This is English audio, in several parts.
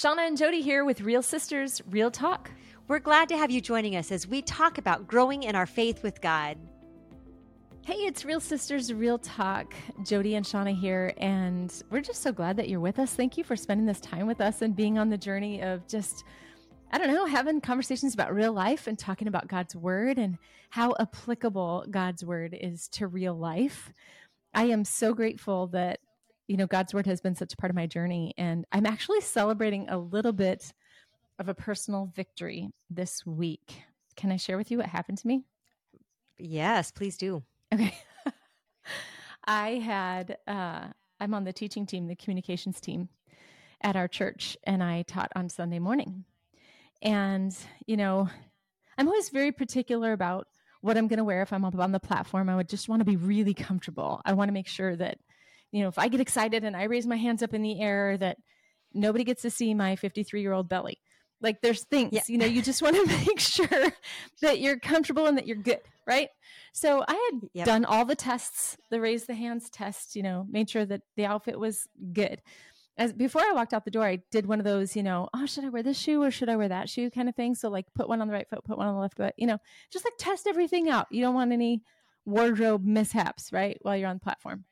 Shawna and Jody here with Real Sisters Real Talk. We're glad to have you joining us as we talk about growing in our faith with God. Hey, it's Real Sisters Real Talk. Jody and Shawna here, and we're just so glad that you're with us. Thank you for spending this time with us and being on the journey of just, I don't know, having conversations about real life and talking about God's Word and how applicable God's Word is to real life. I am so grateful that, you know, God's Word has been such a part of my journey, and I'm actually celebrating a little bit of a personal victory this week. Can I share with you what happened to me? Yes, please do. Okay. I had, uh, I'm on the teaching team, the communications team at our church, and I taught on Sunday morning. And, you know, I'm always very particular about what I'm going to wear if I'm up on the platform. I would just want to be really comfortable. I want to make sure that, you know, if I get excited and I raise my hands up in the air, that nobody gets to see my 53 year old belly. Like there's things, yeah. you know, you just want to make sure that you're comfortable and that you're good, right? So I had yep. done all the tests, the raise the hands test, you know, made sure that the outfit was good. As before I walked out the door, I did one of those, you know, oh, should I wear this shoe or should I wear that shoe kind of thing. So like put one on the right foot, put one on the left foot, you know, just like test everything out. You don't want any wardrobe mishaps, right? While you're on the platform.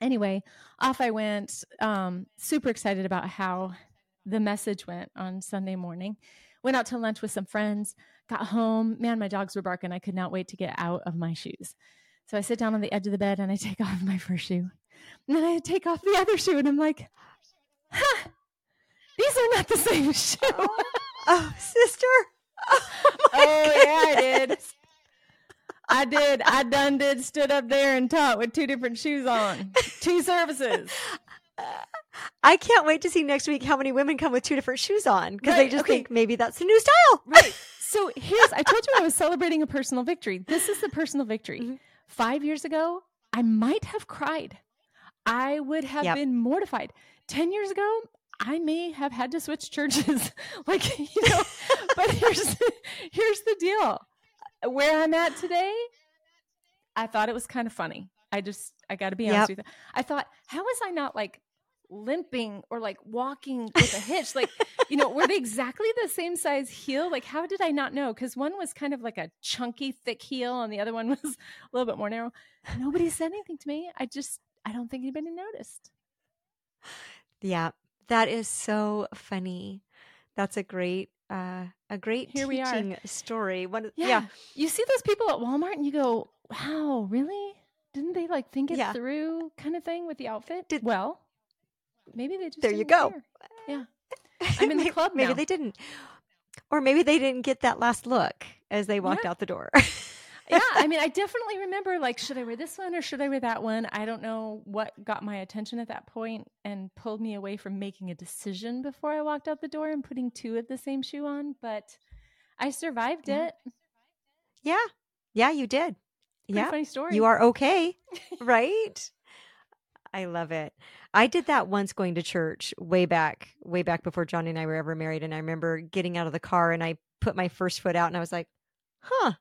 Anyway, off I went, um, super excited about how the message went on Sunday morning. Went out to lunch with some friends, got home. Man, my dogs were barking. I could not wait to get out of my shoes. So I sit down on the edge of the bed and I take off my first shoe. And then I take off the other shoe and I'm like, huh, these are not the same shoe. Oh, oh sister. Oh, oh yeah, I did. I did. I done did stood up there and taught with two different shoes on, two services. I can't wait to see next week how many women come with two different shoes on because right, they just okay. think maybe that's the new style. Right. So here's I told you I was celebrating a personal victory. This is the personal victory. Mm-hmm. Five years ago, I might have cried. I would have yep. been mortified. Ten years ago, I may have had to switch churches. like, you know, but here's here's the deal. Where I'm at today, I thought it was kind of funny. I just I got to be honest yep. with you. I thought, how was I not like limping or like walking with a hitch? Like you know were they exactly the same size heel? Like how did i not know? Because one was kind of like a chunky thick heel and the other one was a little bit more narrow. Nobody said anything to me. I just i don't think anybody noticed. Yeah that is so funny. That's a great uh a great Here teaching we are. story One, yeah. yeah you see those people at walmart and you go wow really didn't they like think it yeah. through kind of thing with the outfit did well Maybe they just there you go. Care. Yeah, I'm in the club. maybe they didn't, or maybe they didn't get that last look as they walked yeah. out the door. yeah, I mean, I definitely remember like, should I wear this one or should I wear that one? I don't know what got my attention at that point and pulled me away from making a decision before I walked out the door and putting two of the same shoe on, but I survived yeah. it. Yeah, yeah, you did. Pretty yeah, funny story. You are okay, right? I love it. I did that once going to church way back, way back before Johnny and I were ever married. And I remember getting out of the car and I put my first foot out and I was like, huh,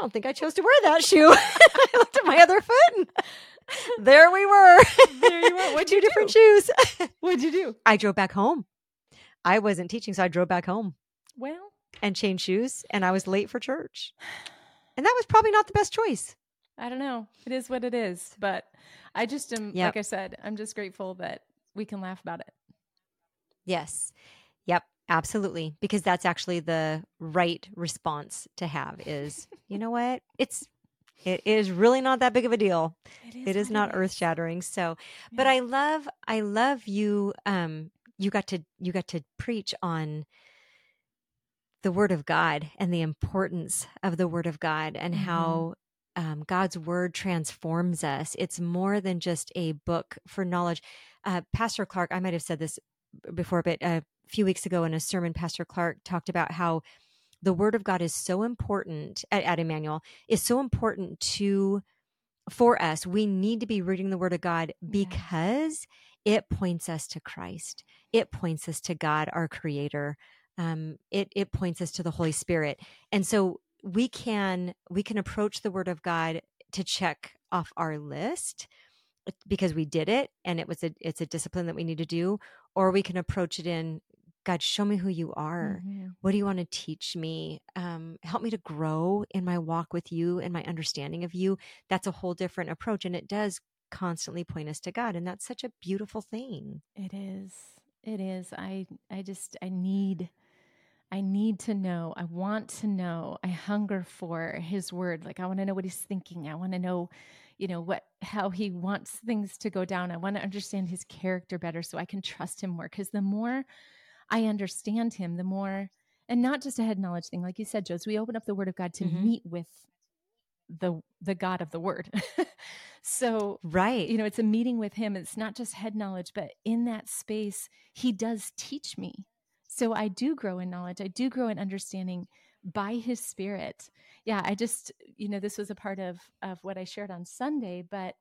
don't think I chose to wear that shoe. I looked at my other foot and there we were. There you were. What'd Two you different do? shoes. What'd you do? I drove back home. I wasn't teaching, so I drove back home. Well, and changed shoes and I was late for church. And that was probably not the best choice. I don't know. It is what it is. But I just am, yep. like I said, I'm just grateful that we can laugh about it. Yes. Yep. Absolutely. Because that's actually the right response to have is, you know what? It's, it is really not that big of a deal. It is, it is not earth shattering. So, yeah. but I love, I love you. Um, you got to, you got to preach on the word of God and the importance of the word of God and mm-hmm. how um, God's word transforms us. It's more than just a book for knowledge. Uh, Pastor Clark, I might have said this before, but a few weeks ago in a sermon, Pastor Clark talked about how the word of God is so important at, at Emmanuel, is so important to for us. We need to be reading the word of God because it points us to Christ. It points us to God, our creator. Um, it it points us to the Holy Spirit. And so we can we can approach the word of god to check off our list because we did it and it was a it's a discipline that we need to do or we can approach it in God, show me who you are. Mm-hmm. What do you want to teach me? Um, help me to grow in my walk with you and my understanding of you. That's a whole different approach. And it does constantly point us to God. And that's such a beautiful thing. It is. It is. I I just I need I need to know. I want to know. I hunger for his word. Like I want to know what he's thinking. I want to know, you know, what how he wants things to go down. I want to understand his character better so I can trust him more cuz the more I understand him, the more, and not just a head knowledge thing, like you said, Joe, we open up the word of God to mm-hmm. meet with the the God of the word. so right, you know, it's a meeting with him. It's not just head knowledge, but in that space, he does teach me. So I do grow in knowledge. I do grow in understanding by his spirit. Yeah, I just, you know, this was a part of of what I shared on Sunday, but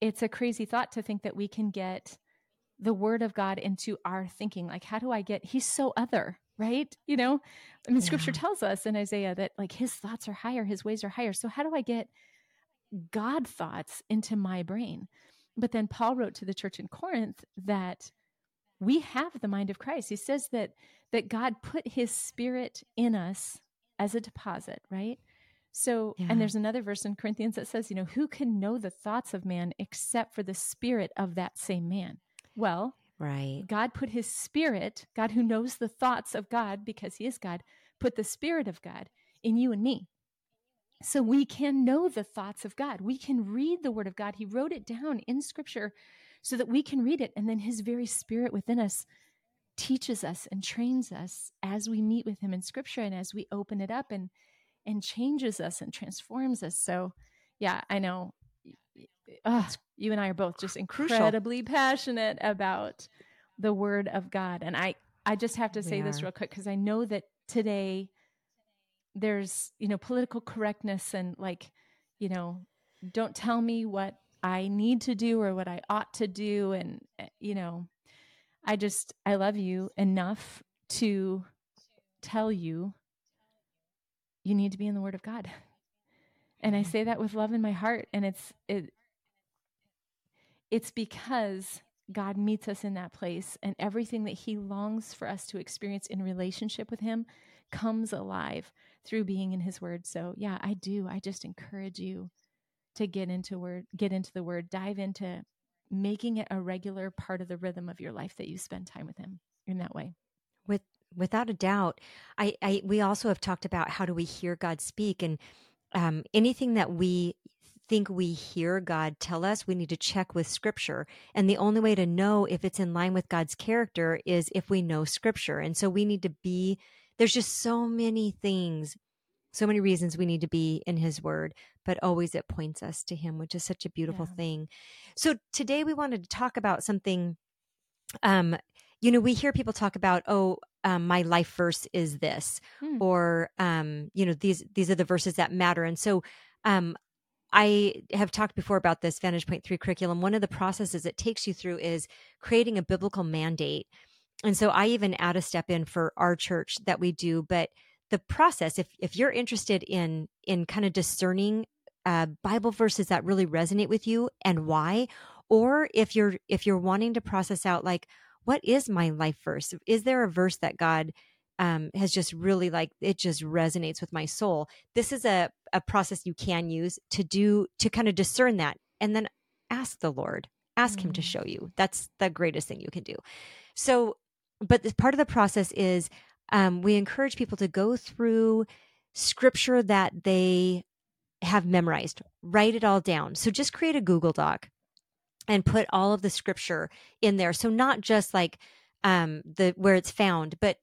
it's a crazy thought to think that we can get the word of God into our thinking. Like, how do I get, he's so other, right? You know, I mean, yeah. scripture tells us in Isaiah that like his thoughts are higher, his ways are higher. So, how do I get God thoughts into my brain? But then Paul wrote to the church in Corinth that we have the mind of Christ. He says that that God put his spirit in us as a deposit, right? So, yeah. and there's another verse in Corinthians that says, you know, who can know the thoughts of man except for the spirit of that same man? Well, right. God put his spirit, God who knows the thoughts of God because he is God, put the spirit of God in you and me. So we can know the thoughts of God. We can read the word of God. He wrote it down in scripture so that we can read it. And then his very spirit within us teaches us and trains us as we meet with him in scripture and as we open it up and and changes us and transforms us. So yeah, I know uh, you and I are both just incredibly Crucial. passionate about the word of God. And I, I just have to say this real quick because I know that today there's, you know, political correctness and like, you know, don't tell me what I need to do or what I ought to do. And, eh, you know, I just, I love you enough to tell you you need to be in the word of God. And I say that with love in my heart. And it's, it, it's because God meets us in that place, and everything that He longs for us to experience in relationship with Him comes alive through being in His Word. So, yeah, I do. I just encourage you to get into word, get into the Word, dive into making it a regular part of the rhythm of your life that you spend time with Him in that way. With without a doubt, I, I we also have talked about how do we hear God speak, and um, anything that we think we hear God tell us, we need to check with scripture. And the only way to know if it's in line with God's character is if we know scripture. And so we need to be, there's just so many things, so many reasons we need to be in his word, but always it points us to him, which is such a beautiful yeah. thing. So today we wanted to talk about something, um, you know, we hear people talk about, oh, um, my life verse is this, hmm. or um, you know, these these are the verses that matter. And so um, I have talked before about this Vantage Point 3 curriculum. One of the processes it takes you through is creating a biblical mandate. And so I even add a step in for our church that we do. But the process, if, if you're interested in, in kind of discerning uh, Bible verses that really resonate with you and why, or if you're if you're wanting to process out like what is my life verse? Is there a verse that God um, has just really like it just resonates with my soul. This is a, a process you can use to do to kind of discern that and then ask the Lord, ask mm. Him to mm. show you. That's the greatest thing you can do. So, but this part of the process is um, we encourage people to go through scripture that they have memorized, write it all down. So just create a Google Doc and put all of the scripture in there. So not just like um the where it's found, but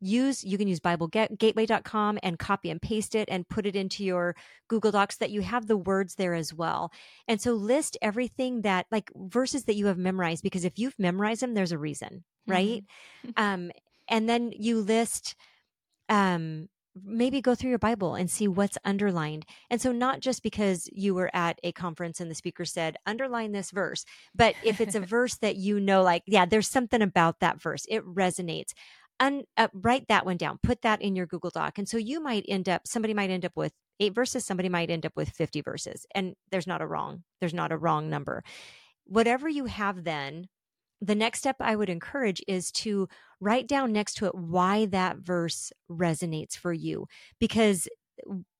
use you can use biblegateway.com and copy and paste it and put it into your google docs that you have the words there as well. And so list everything that like verses that you have memorized because if you've memorized them there's a reason right? Mm-hmm. um and then you list um maybe go through your bible and see what's underlined. And so not just because you were at a conference and the speaker said underline this verse but if it's a verse that you know like yeah there's something about that verse. It resonates un, uh, write that one down put that in your google doc and so you might end up somebody might end up with eight verses somebody might end up with 50 verses and there's not a wrong there's not a wrong number. Whatever you have then the next step I would encourage is to write down next to it why that verse resonates for you because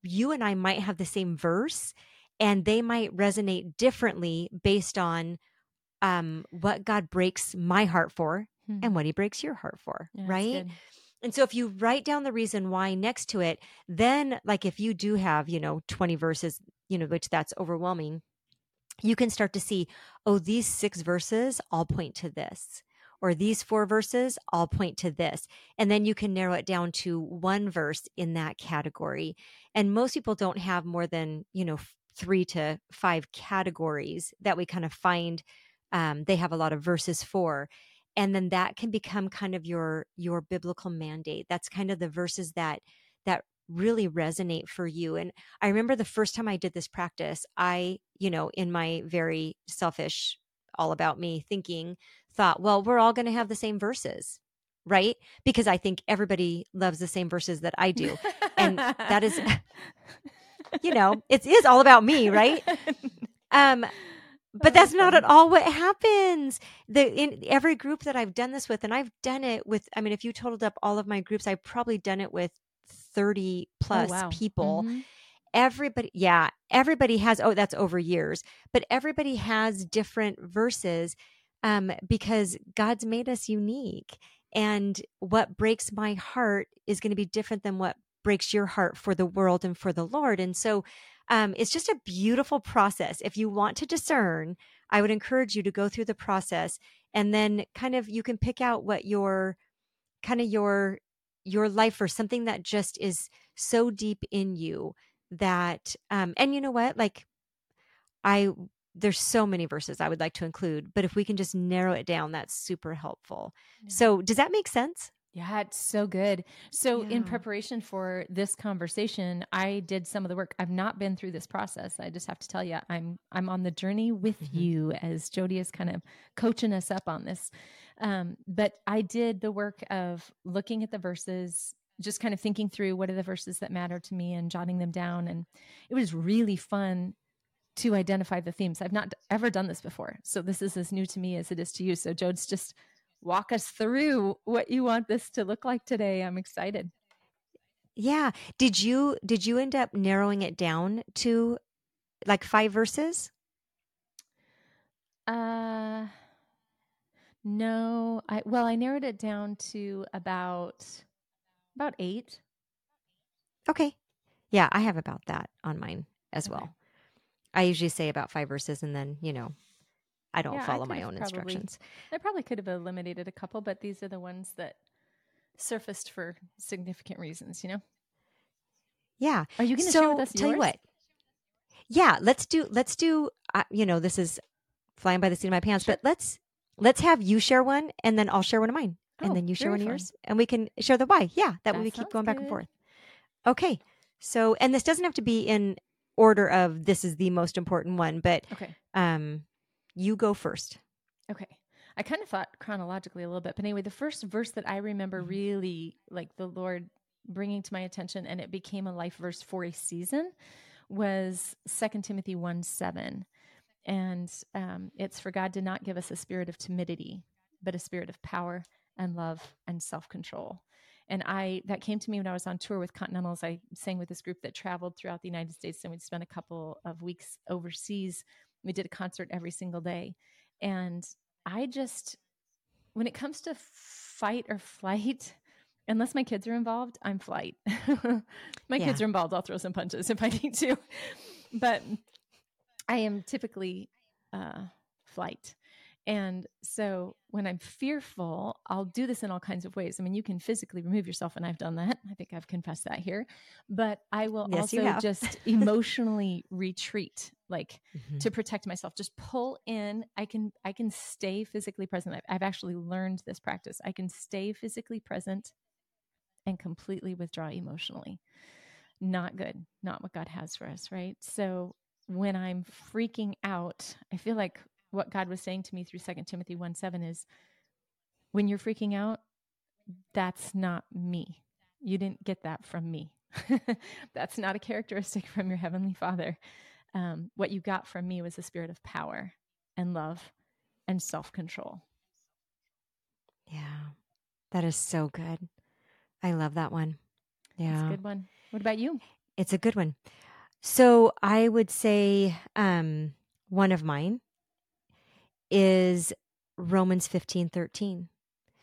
you and I might have the same verse and they might resonate differently based on um, what God breaks my heart for hmm. and what he breaks your heart for, yeah, right? And so if you write down the reason why next to it, then like if you do have, you know, 20 verses, you know, which that's overwhelming, you can start to see, oh, these six verses all point to this, or these four verses all point to this. And then you can narrow it down to one verse in that category. And most people don't have more than, you know, three to five categories that we kind of find um, they have a lot of verses for and then that can become kind of your your biblical mandate that's kind of the verses that that really resonate for you. And I remember the first time I did this practice, I, you know, in my very selfish, all about me thinking, thought, well, we're all going to have the same verses, right? Because I think everybody loves the same verses that I do. And that is, you know, it is all about me, right? Um, but that's not at all what happens the in every group that i've done this with and i've done it with i mean if you totaled up all of my groups i've probably done it with 30 plus oh, wow. people. Mm-hmm. Everybody, yeah, everybody has, oh, that's over years, but everybody has different verses um, because God's made us unique. And what breaks my heart is going to be different than what breaks your heart for the world and for the Lord. And so um, it's just a beautiful process. If you want to discern, I would encourage you to go through the process and then kind of you can pick out what your kind of your your life or something that just is so deep in you that um and you know what like i there's so many verses i would like to include but if we can just narrow it down that's super helpful yeah. so does that make sense yeah, it's so good. So, yeah. in preparation for this conversation, I did some of the work. I've not been through this process. I just have to tell you, I'm I'm on the journey with mm-hmm. you as Jody is kind of coaching us up on this. Um, but I did the work of looking at the verses, just kind of thinking through what are the verses that matter to me and jotting them down. And it was really fun to identify the themes. I've not ever done this before. So this is as new to me as it is to you. So Jodes, just walk us through what you want this to look like today. I'm excited. Yeah. Did you did you end up narrowing it down to like five verses? Uh no, I well, I narrowed it down to about about eight. Okay. Yeah, I have about that on mine as okay. well. I usually say about five verses and then, you know, I don't yeah, follow I my own probably, instructions. I probably could have eliminated a couple, but these are the ones that surfaced for significant reasons, you know? Yeah. Are you going to so, share with us Tell yours? you what. Yeah, let's do let's do uh, you know, this is flying by the seat of my pants, sure. but let's let's have you share one and then I'll share one of mine. Oh, and then you share one fun. of yours and we can share the why. Yeah, that, that way we keep going good. back and forth. Okay. So, and this doesn't have to be in order of this is the most important one, but okay. um you go first. Okay. I kind of thought chronologically a little bit, but anyway, the first verse that I remember mm-hmm. really like the Lord bringing to my attention and it became a life verse for a season was Second Timothy 1 7. And um, it's for God to not give us a spirit of timidity, but a spirit of power and love and self control. And I that came to me when I was on tour with Continentals. I sang with this group that traveled throughout the United States, and we'd spent a couple of weeks overseas. We did a concert every single day, and I just, when it comes to fight or flight, unless my kids are involved, I'm flight. my yeah. kids are involved, I'll throw some punches if I need to. But I am typically uh, flight. And so when I'm fearful, I'll do this in all kinds of ways. I mean, you can physically remove yourself, and I've done that. I think I've confessed that here. But I will yes, also just emotionally retreat, like mm-hmm. to protect myself. Just pull in. I can I can stay physically present. I've, I've actually learned this practice. I can stay physically present and completely withdraw emotionally. Not good. Not what God has for us, right? So when I'm freaking out, I feel like what God was saying to me through Second Timothy 1 7 is when you're freaking out, that's not me. You didn't get that from me. that's not a characteristic from your Heavenly Father. Um, what you got from me was a spirit of power and love and self control. Yeah. That is so good. I love that one. Yeah. Good one. What about you? It's a good one. So I would say um, one of mine is Romans 15 13.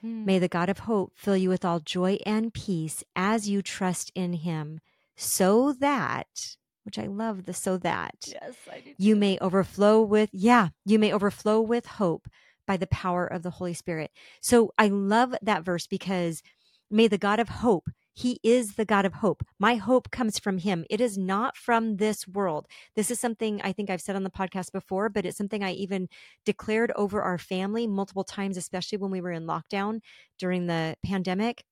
Hmm. May the God of hope fill you with all joy and peace as you trust in him, so that, which I love the so that, Yes, I do. you may overflow with, yeah, you may overflow with hope by the power of the Holy Spirit. So I love that verse because may the God of hope, he is the God of hope. My hope comes from him. It is not from this world. This is something I think I've said on the podcast before, but it's something I even declared over our family multiple times, especially when we were in lockdown during the pandemic.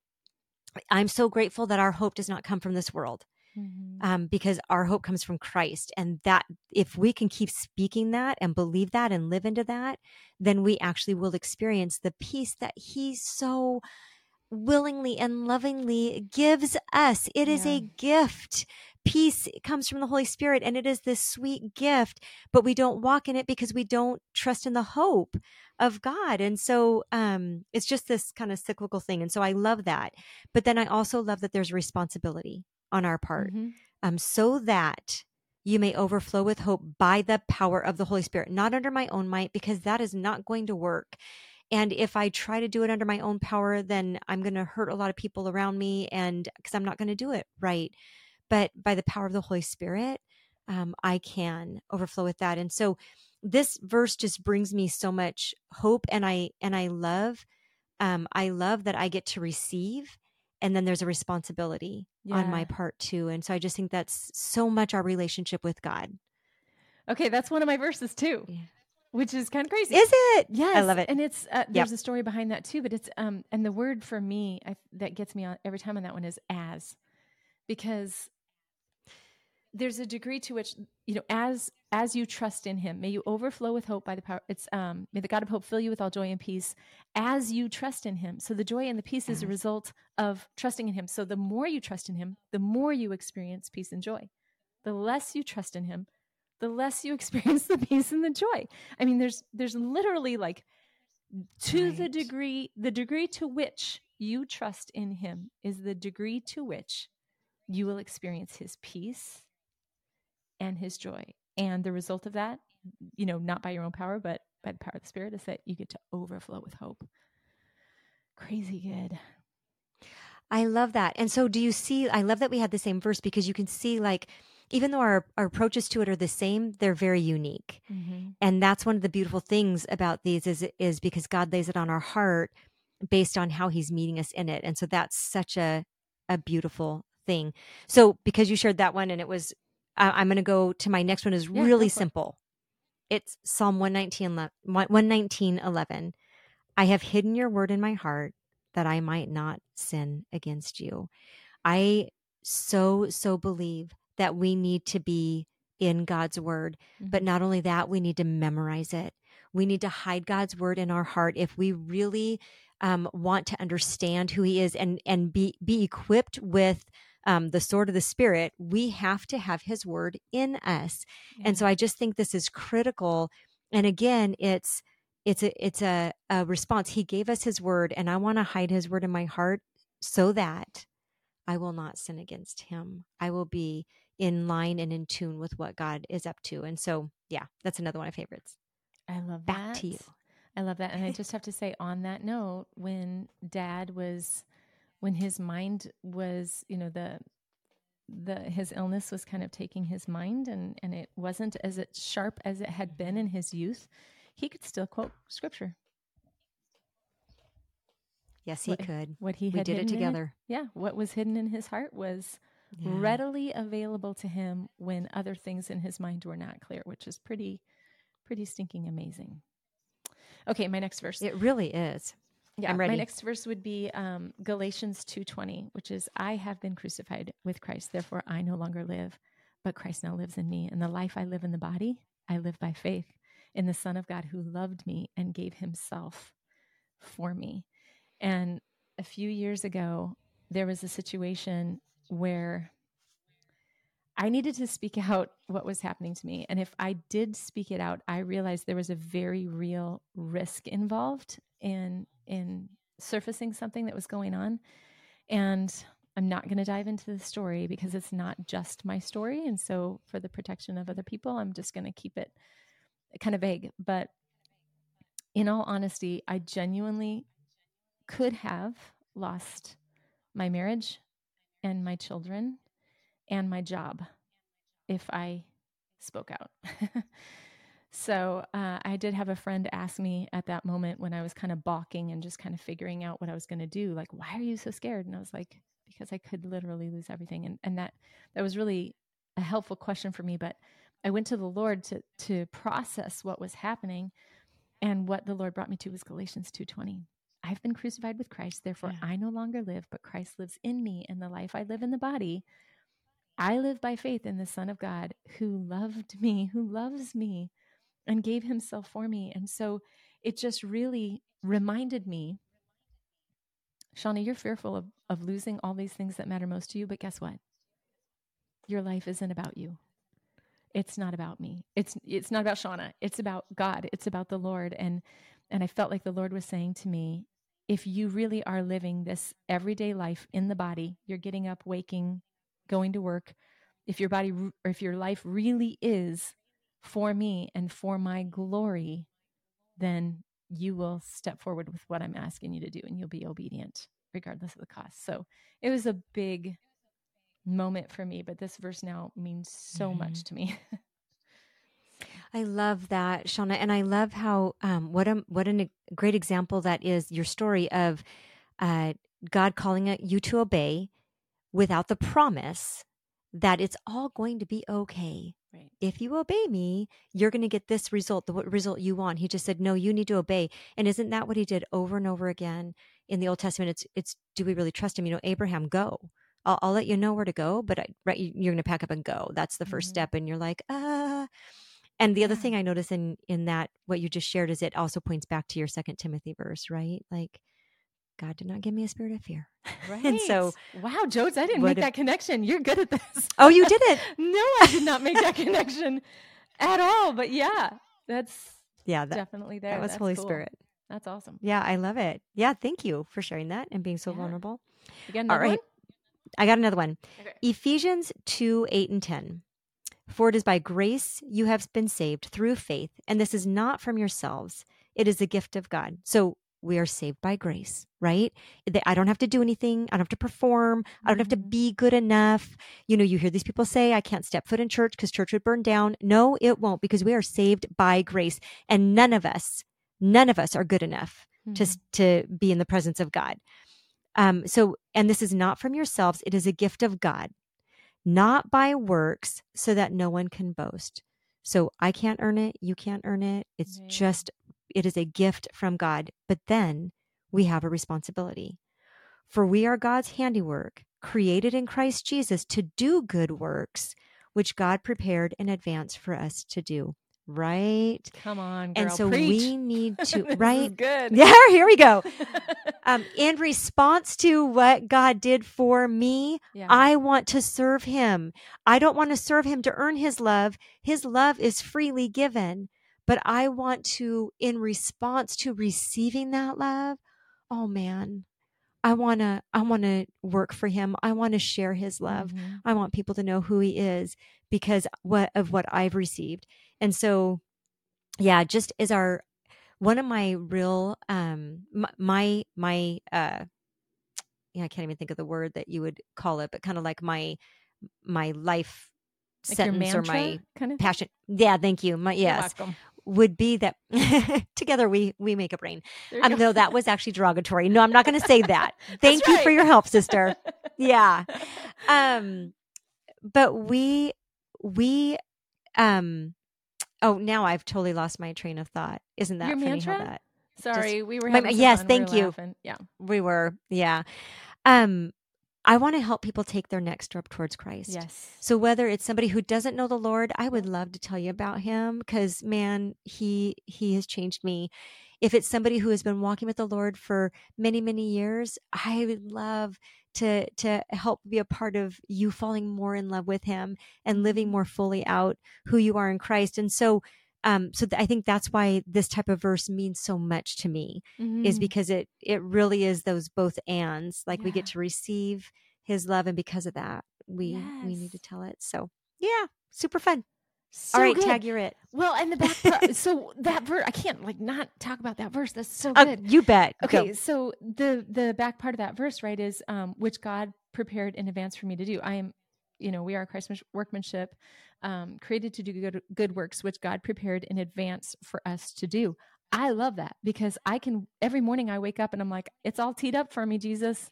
I'm so grateful that our hope does not come from this world Mhm. um, because our hope comes from Christ. And that if we can keep speaking that and believe that and live into that, then we actually will experience the peace that He so willingly and lovingly gives us. It is Yeah. a gift. Peace comes from the Holy Spirit and it is this sweet gift, but we don't walk in it because we don't trust in the hope of God. And so um, it's just this kind of cyclical thing. And so I love that. But then I also love that there's responsibility on our part Mhm. um, so that you may overflow with hope by the power of the Holy Spirit, not under my own might, because that is not going to work. And if I try to do it under my own power, then I'm going to hurt a lot of people around me, and because I'm not going to do it right. But by the power of the Holy Spirit, um, I can overflow with that. And so this verse just brings me so much hope, and I and I love, um, I love that I get to receive, and then there's a responsibility on my part too. And so I just think that's so much our relationship with God. Okay, that's one of my verses too, Yeah. Which is kind of crazy. Is it? Yes, I love it. and it's uh, there's a story behind that too. But it's um, and the word for me I, that gets me on every time on that one is as, because there's a degree to which you know as as you trust in Him, may you overflow with hope by the power. It's um, may the God of hope fill you with all joy and peace as you trust in Him. So the joy and the peace is a result of trusting in Him. So the more you trust in Him, the more you experience peace and joy. The less you trust in Him, the less you experience the peace and the joy. I mean, there's there's literally like to the degree the degree to which you trust in him is the degree to which you will experience his peace and his joy. And the result of that, you know, not by your own power, but by the power of the spirit, is that you get to overflow with hope. Crazy good. I love that. And so do you see I love that we had the same verse because you can see like even though our, our approaches to it are the same, they're very unique. And that's one of the beautiful things about these is is because God lays it on our heart based on how he's meeting us in it. And so that's such a a beautiful thing. So because you shared that one and it was I'm going to go to my next one is Yeah, really simple. It's Psalm 119 119 11. I have hidden your word in my heart that I might not sin against you. I so so believe that we need to be in God's word but not only that, we need to memorize it. We need to hide God's word in our heart if we really um, want to understand who He is and and be be equipped with um, the sword of the Spirit. We have to have His word in us, and so I just think this is critical. And again, it's it's a it's a, a response. He gave us His word, and I want to hide His word in my heart so that I will not sin against Him. I will be in line and in tune with what God is up to. And so, yeah, that's another one of my favorites. I love Back that. to you. I love that. And I just have to say on that note, when dad was when his mind was, you know, the the his illness was kind of taking his mind and and it wasn't as it sharp as it had been in his youth, he could still quote scripture. Yes, he What- could. What he We did it in- together. yeah, what was hidden in his heart was Yeah. readily available to him when other things in his mind were not clear, which is pretty pretty stinking amazing. Okay, my next verse. It really is. Yeah, I'm my next verse would be um, Galatians two twenty, which is, "I have been crucified with Christ; therefore I no longer live, but Christ now lives in me. And the life I live in the body, I live by faith in the Son of God who loved me and gave Himself for me." And a few years ago, there was a situation where I needed to speak out what was happening to me. And if I did speak it out, I realized there was a very real risk involved in in surfacing something that was going on. And I'm not going to dive into the story because it's not just my story. And so, for the protection of other people, I'm just going to keep it kind of vague. But in all honesty, I genuinely could have lost my marriage and my children and my job if I spoke out. so uh, I did have a friend ask me at that moment when I was kind of balking and just kind of figuring out what I was going to do, like, why are you so scared? And I was like, because I could literally lose everything. And, and that, that was really a helpful question for me. But I went to the Lord to, to process what was happening. And what the Lord brought me to was Galatians 2.20. I've been crucified with Christ, therefore yeah. I no longer live, but Christ lives in me. And the life I live in the body, I live by faith in the Son of God who loved me, who loves me, and gave himself for me. And so it just really reminded me Shawna, you're fearful of, of losing all these things that matter most to you, but guess what? Your life isn't about you. It's not about me. It's it's not about Shawna. It's about God. It's about the Lord. And and I felt like the Lord was saying to me, if you really are living this everyday life in the body, you're getting up, waking, going to work, if your body or if your life really is for me and for my glory, then you will step forward with what I'm asking you to do and you'll be obedient regardless of the cost. So it was a big moment for me, but this verse now means so mm-hmm. much to me. I love that, Shawna, and I love how um, what a what a great example that is your story of uh, God calling you to obey without the promise that it's all going to be okay. Right. If you obey me, you're going to get this result, the result you want. He just said, "No, you need to obey." And isn't that what he did over and over again in the Old Testament? It's it's do we really trust him? You know, Abraham, go. I'll, I'll let you know where to go, but I, right, you're going to pack up and go. That's the 1st mm-hmm. step, and you're like, ah. And the other thing I notice in in that what you just shared is it also points back to your Second Timothy verse, right? Like God did not give me a spirit of fear. Right. and so, wow, Jodes, I didn't make if, that connection. You're good at this. Oh, you did it? no, I did not make that connection at all. But yeah, that's yeah, that, definitely there. That was that's Holy cool. Spirit. That's awesome. Yeah, I love it. Yeah, thank you for sharing that and being so yeah. vulnerable. Again, all right. One? I got another one. Okay. Ephesians 2 8 and 10. For it is by grace you have been saved through faith, and this is not from yourselves. It is a gift of God. So we are saved by grace, right? I don't have to do anything. I don't have to perform. I don't have to mm-hmm. be good enough. You know, you hear these people say, I can't step foot in church because church would burn down. No, it won't because we are saved by grace. And none of us, none of us are good enough mm-hmm. to, to be in the presence of God. Um, so, and this is not from yourselves, it is a gift of God, not by works, so that no one can boast. So I can't earn it. You can't earn it. It's just it is a gift from God. But then we have a responsibility. For we are God's handiwork, created in Christ Jesus to do good works, which God prepared in advance for us to do. Right? Come on, girl, And so preach. we need to, right? good. Yeah, here we go. um, in response to what God did for me, yeah. I want to serve Him. I don't want to serve Him to earn His love. His love is freely given but I want to, in response to receiving that love, oh man, I want to, I want to work for him. I want to share his love. Mm-hmm. I want people to know who he is because what of what I've received. And so, yeah, just as our, one of my real, um, my, my, uh, yeah, I can't even think of the word that you would call it, but kind of like my, my life like sentence or my kind of passion. Yeah, thank you. My yes would be that together we we make a brain. Um, though that was actually derogatory. No, I'm not going to say that. Thank you for your help, sister. yeah. Um, but we we um oh now I've totally lost my train of thought. Isn't that your funny mantra? how that? Sorry, just, we were my, yes, thank we you. Laughing. Yeah, we were. Yeah. Um, I want to help people take their next step towards Christ. Yes. So whether it's somebody who doesn't know the Lord, I would love to tell you about him cuz man, he he has changed me. If it's somebody who has been walking with the Lord for many many years, I would love to to help be a part of you falling more in love with him and living more fully out who you are in Christ. And so um, so th- I think that's why this type of verse means so much to me Mm-hmm. is because it it really is those both ands. Like we get to receive His love, and because of that, we we need to tell it. So yeah, super fun. So All right, good. tag, you're it. Well, and the back part. so that verse, I can't like not talk about that verse. That's so Uh, good. you bet. Go. Okay, so the the back part of that verse, right, is um, which God prepared in advance for me to do. I am, you know, we are Christ's workmanship, um, created to do good good works, which God prepared in advance for us to do. I love that because I can every morning I wake up and I'm like, it's all teed up for me, Jesus.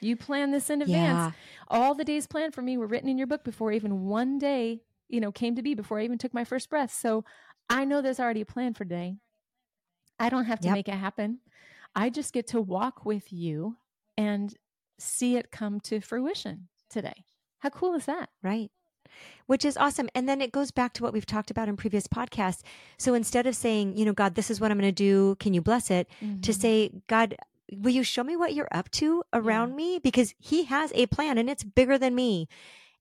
You planned this in advance. All the days planned for me were written in your book before even one day, you know, came to be before I even took my first breath. So I know there's already a plan for today. I don't have to Yep. make it happen. I just get to walk with you and see it come to fruition today. How cool is that? Right. Which is awesome. And then it goes back to what we've talked about in previous podcasts. So instead of saying, you know, God, this is what I'm going to do, can you bless it? To Mhm. say, God, will you show me what you're up to around me? Because He has a plan and it's bigger than me.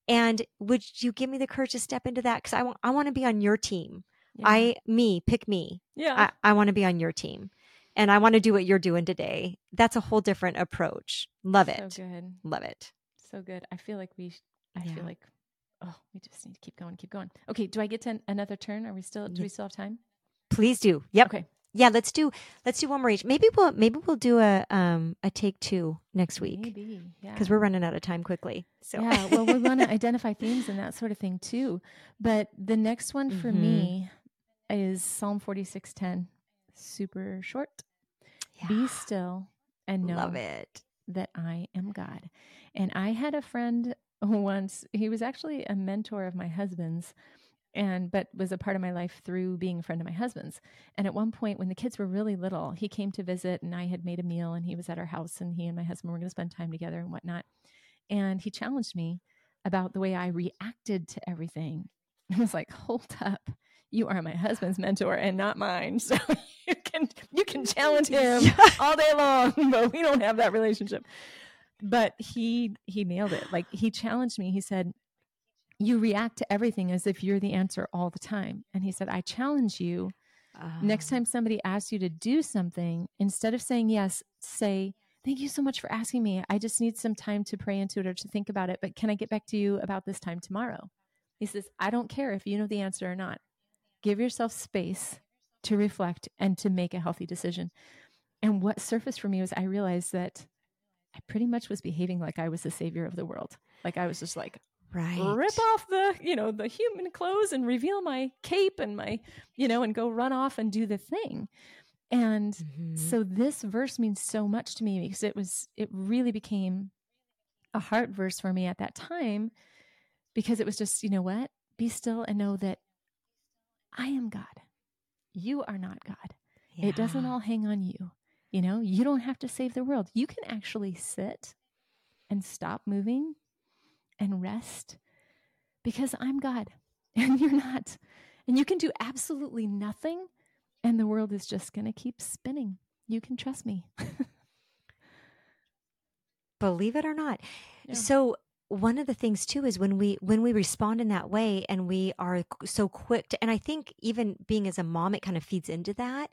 And would you give me the courage to step into that? Because I want, I want to be on your team. Yeah. I, me, pick me. yeah. I, I want to be on your team. And I want to do what you're doing today. That's a whole different approach. Love it. So good. Love it. So good. I feel like we, I Yeah. feel like, oh, we just need to keep going, keep going. Okay. Do I get to an- another turn? Are we still, do we still have time? Please do. Yep. Okay. Yeah, let's do let's do one more each. Maybe we'll maybe we'll do a um a take two next week Maybe. Yeah. because we're running out of time quickly. So Yeah, well, we want to identify themes and that sort of thing too. But the next one for Mhm. me is Psalm 46:10. Super short. Be still and know love it. that I am God. And I had a friend once, he was actually a mentor of my husband's and but was a part of my life through being a friend of my husband's. And at one point when the kids were really little, he came to visit and I had made a meal and he was at our house and he and my husband were going to spend time together and whatnot. And he challenged me about the way I reacted to everything. I was like, hold up. You are my husband's mentor and not mine. So you can you can challenge him all day long, but we don't have that relationship. But he he nailed it. Like he challenged me. He said, "You react to everything as if you're the answer all the time." And he said, "I challenge you next Um, time somebody asks you to do something, instead of saying yes, say." Thank you so much for asking me. I just need some time to pray into it or to think about it, but can I get back to you about this time tomorrow? He says, I don't care if you know the answer or not. Give yourself space to reflect and to make a healthy decision. And what surfaced for me was I realized that I pretty much was behaving like I was the savior of the world. Like I was just like, right. rip off the, you know, the human clothes and reveal my cape and my, you know, and go run off and do the thing. And Mhm. so this verse means so much to me because it was, it really became a heart verse for me at that time because it was just, you know what? Be still and know that I am God. You are not God. It doesn't all hang on you. You know, you don't have to save the world. You can actually sit and stop moving and rest because I'm God and you're not. And you can do absolutely nothing and the world is just going to keep spinning. You can trust me. believe it or not. Yeah. So one of the things too is when we when we respond in that way and we are so quick to and I think even being as a mom it kind of feeds into that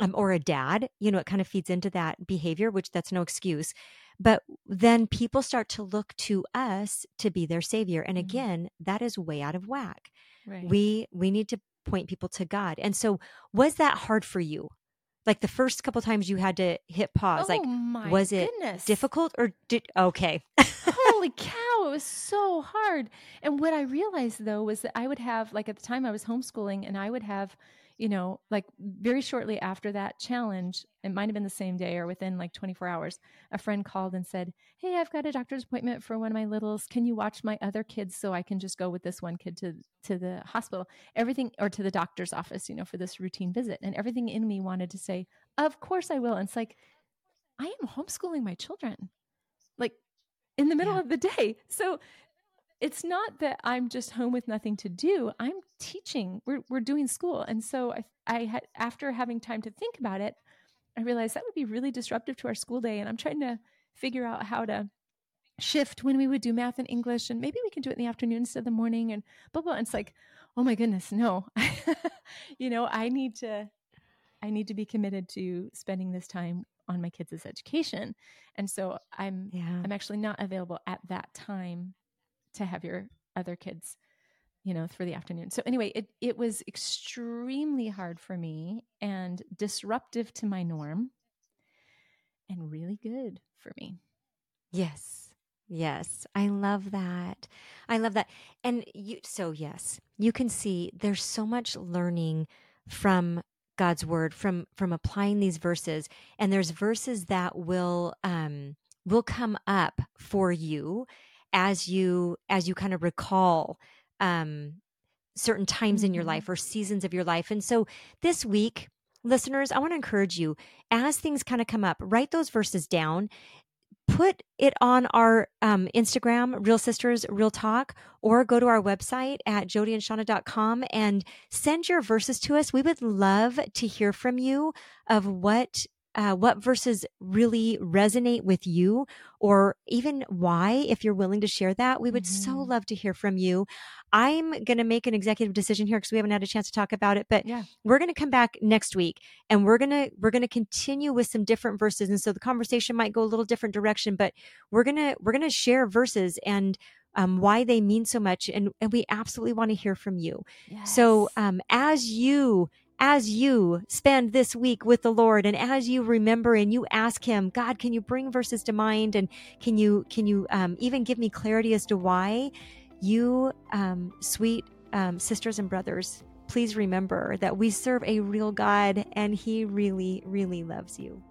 um, or a dad, you know, it kind of feeds into that behavior, which that's no excuse. But then people start to look to us to be their savior. And Mhm. again, that is way out of whack. Right. We we need to point people to God. And so was that hard for you? Like the first couple times you had to hit pause, like oh my was it goodness. difficult or did okay. Holy cow, it was so hard. And what I realized though was that I would have, like at the time I was homeschooling, and I would have, you know, like very shortly after that challenge, it might have been the same day or within like 24 hours, a friend called and said, Hey, I've got a doctor's appointment for one of my littles. Can you watch my other kids so I can just go with this one kid to, to the hospital? Everything, or to the doctor's office, you know, for this routine visit. And everything in me wanted to say, Of course I will. And it's like, I am homeschooling my children. Like, in the middle Yeah. of the day. So it's not that I'm just home with nothing to do. I'm teaching. We're we're doing school, and so I I had after having time to think about it, I realized that would be really disruptive to our school day, and I'm trying to figure out how to shift when we would do math and English, and maybe we can do it in the afternoon instead of the morning, and blah blah. And it's like, oh my goodness, no, you know, I need to I need to be committed to spending this time on my kids' education. And so I'm yeah. I'm actually not available at that time to have your other kids, you know, for the afternoon. So anyway, it it was extremely hard for me and disruptive to my norm and really good for me. Yes. Yes, I love that. I love that. And you so yes, you can see there's so much learning from God's word from from applying these verses and there's verses that will um will come up for you as you as you kind of recall um certain times mm-hmm. in your mm-hmm. life or seasons of your life. And so this week listeners, I want to encourage you as things kind of come up, write those verses down put it on our um, Instagram, Real Sisters Real Talk, or go to our website at jodyandshawna.com and send your verses to us. We would love to hear from you of what uh, what verses really resonate with you, or even why, if you're willing to share that. We would mm-hmm. so love to hear from you. I'm going to make an executive decision here because we haven't had a chance to talk about it, but yeah. we're going to come back next week and we're going to we're going to continue with some different verses, and so the conversation might go a little different direction, but we're gonna we're gonna share verses and um, why they mean so much, and and we absolutely want to hear from you. Yes. So um, as you as you spend this week with the Lord and as you remember and you ask him, God, can you bring verses to mind and can you can you um, even give me clarity as to why you um, sweet um, sisters and brothers, please remember that we serve a real God and he really, really loves you.